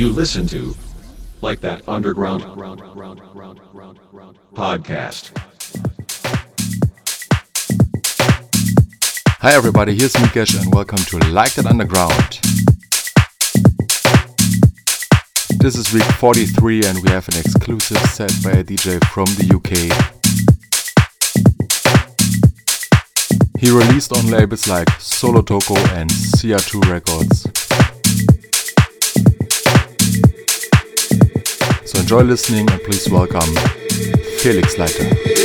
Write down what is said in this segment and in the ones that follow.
you listen to, like that underground podcast. Hi, everybody, here's Mukesh, and welcome to Like That Underground. This is week 43, and we have an exclusive set by a DJ from the UK. He released on labels like Solo Toko and CR2 Records. Enjoy listening and please welcome Felix Leiter.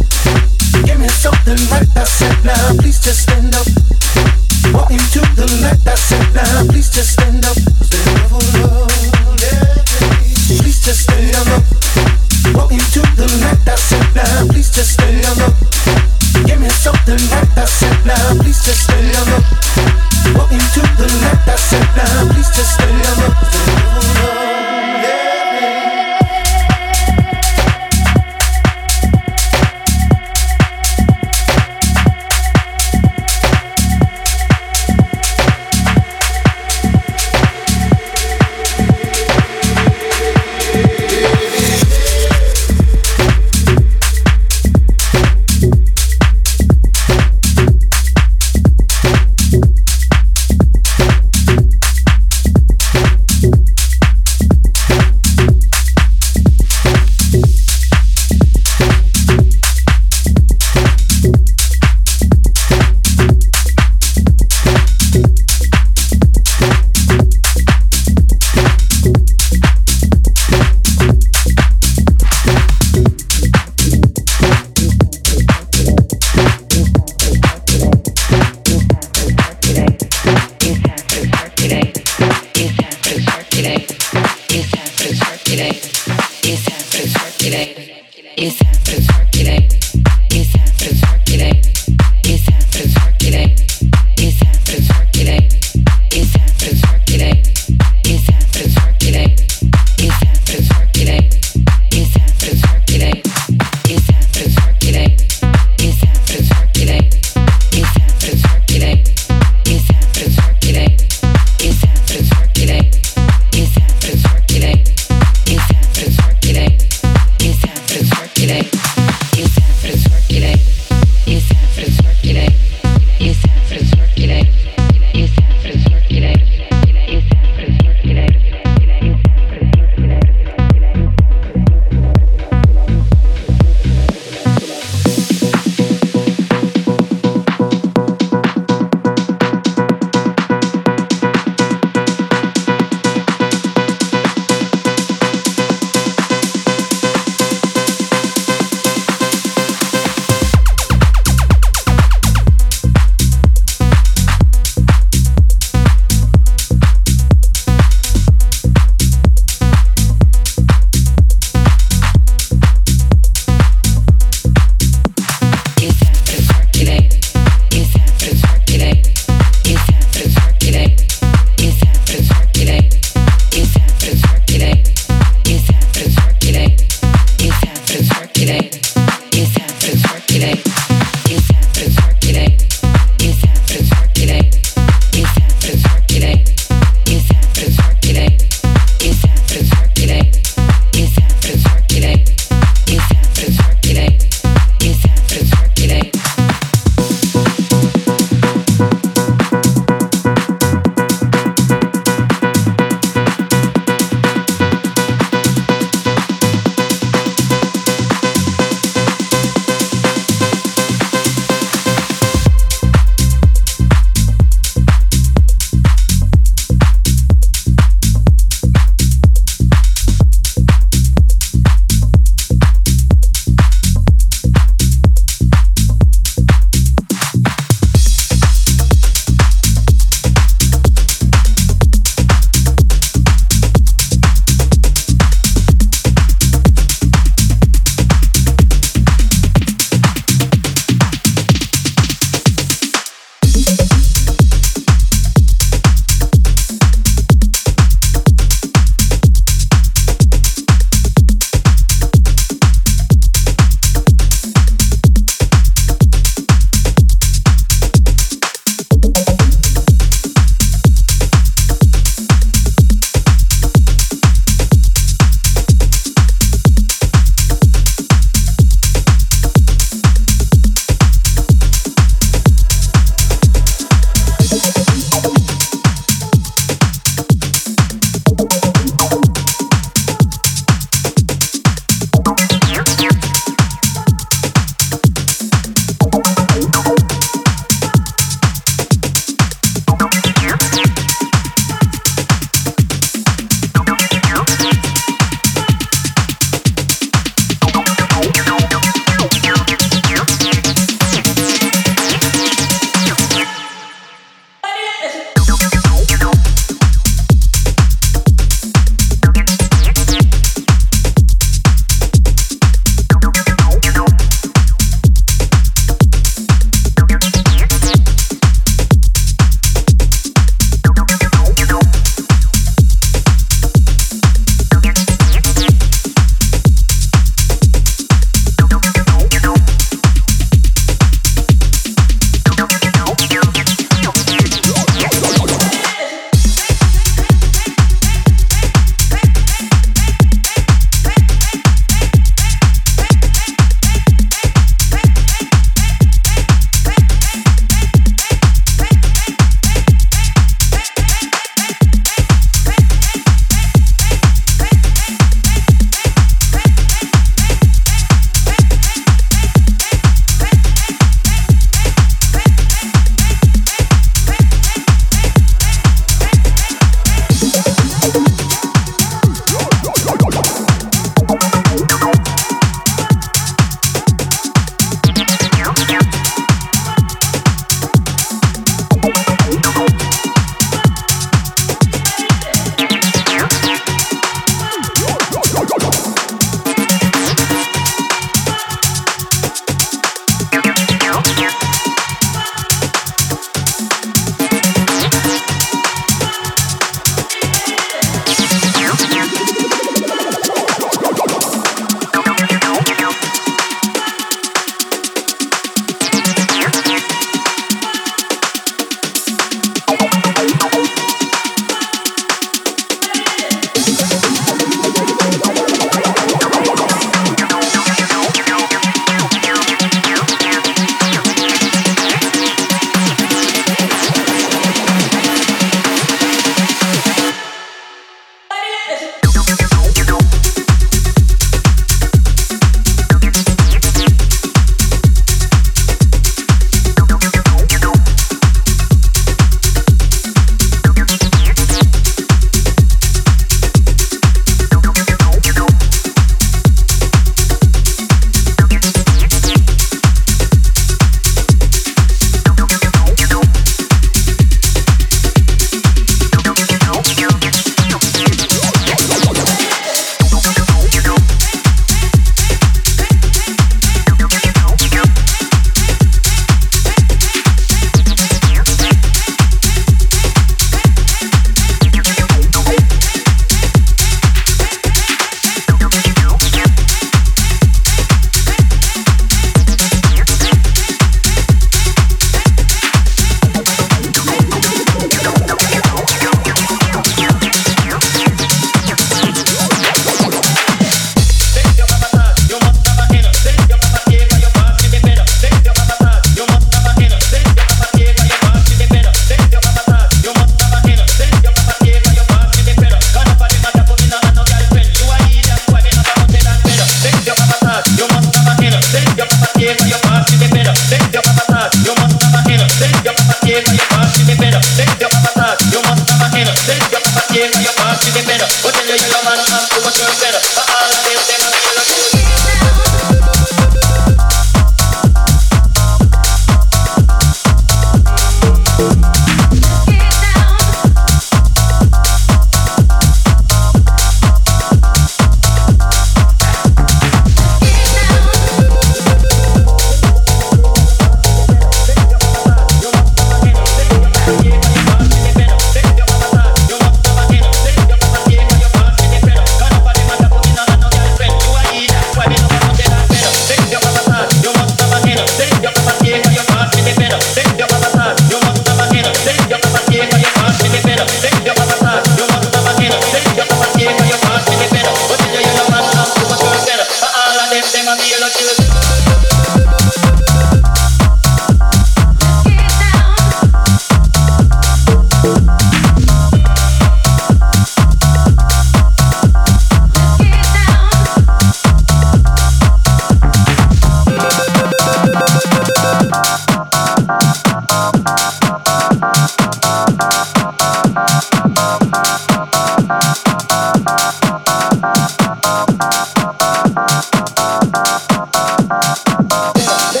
Get.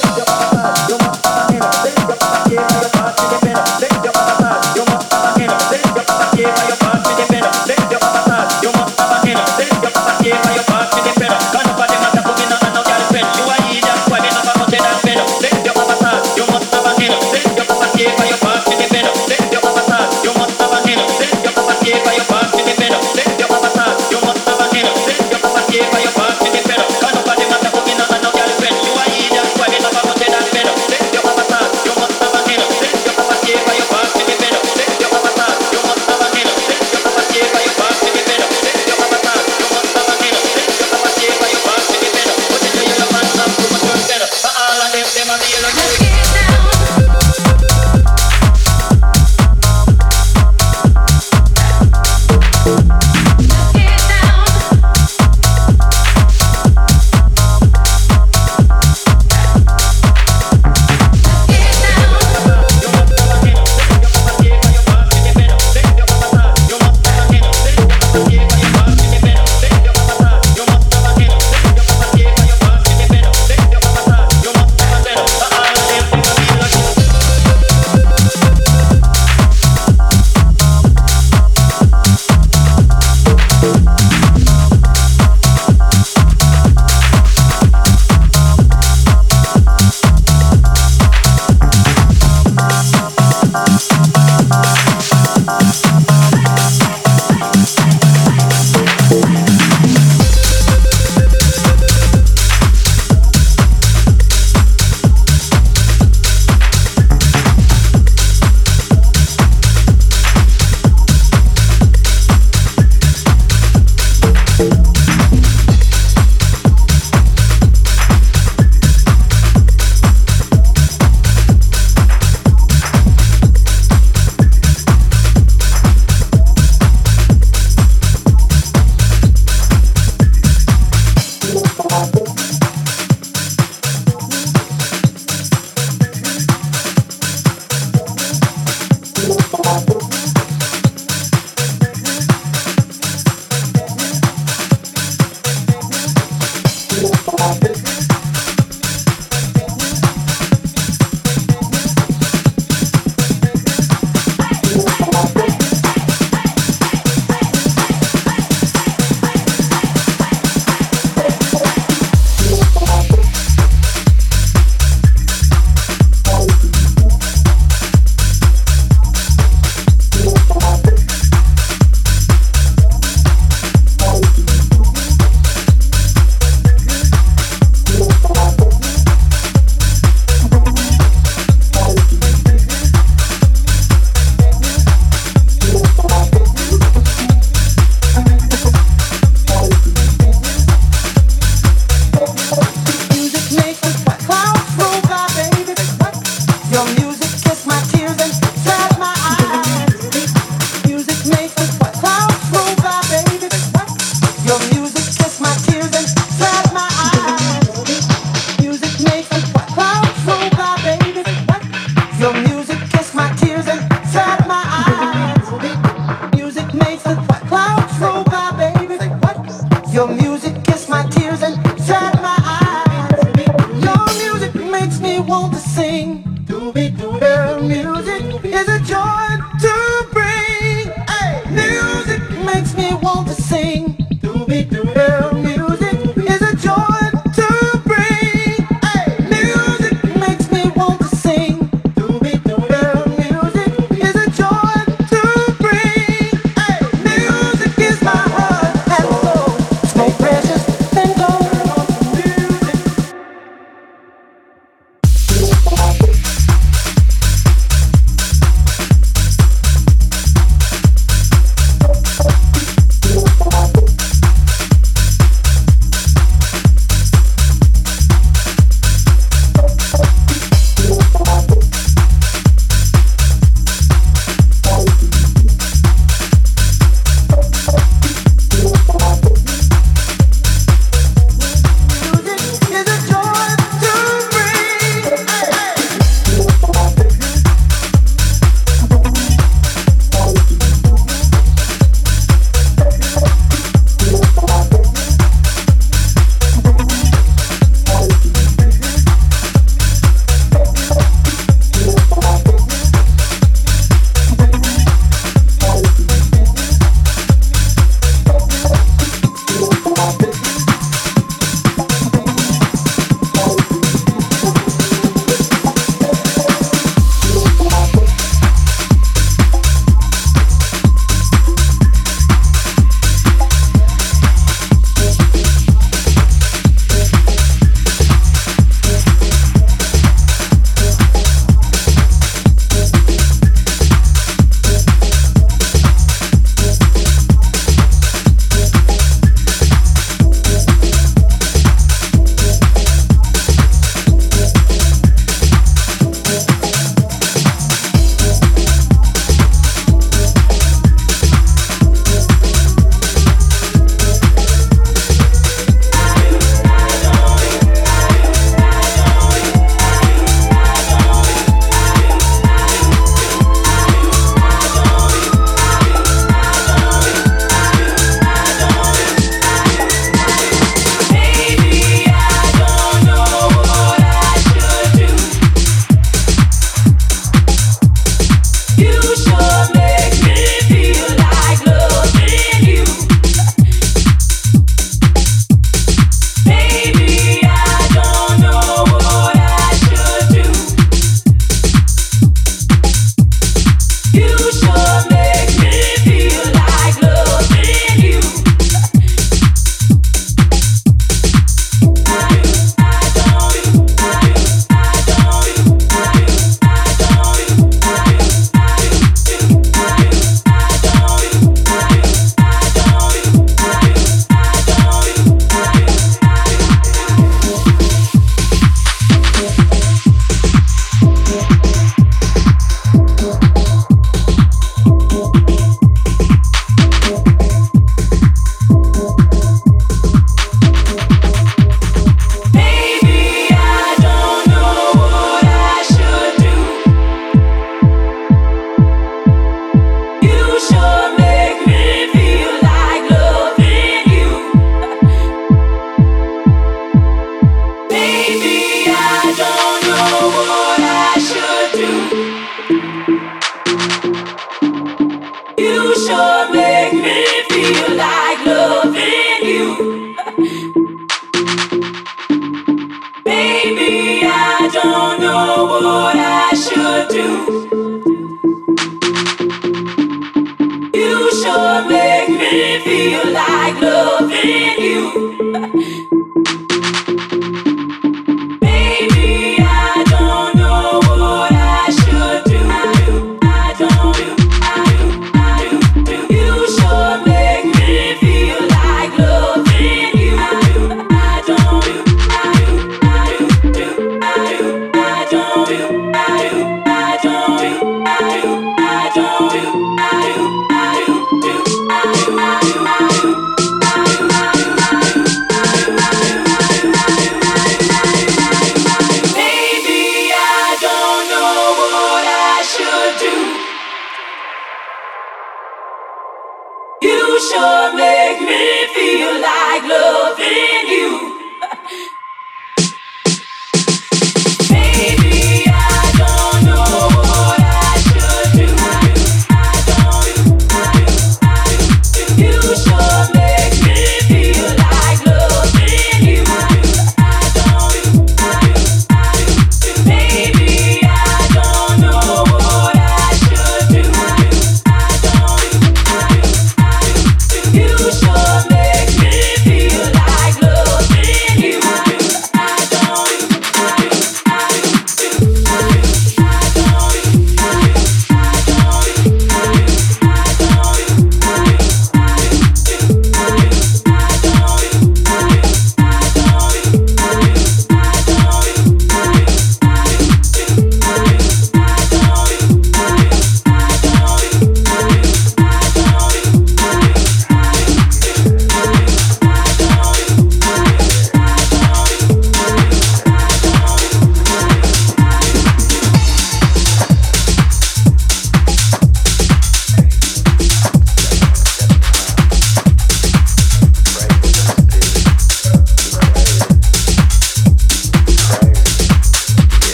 me want to sing. Doobie, doobie, music is a joy.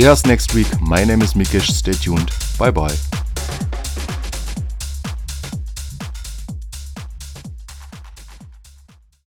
Hear us next week. My name is Mikesh. Stay tuned. Bye bye.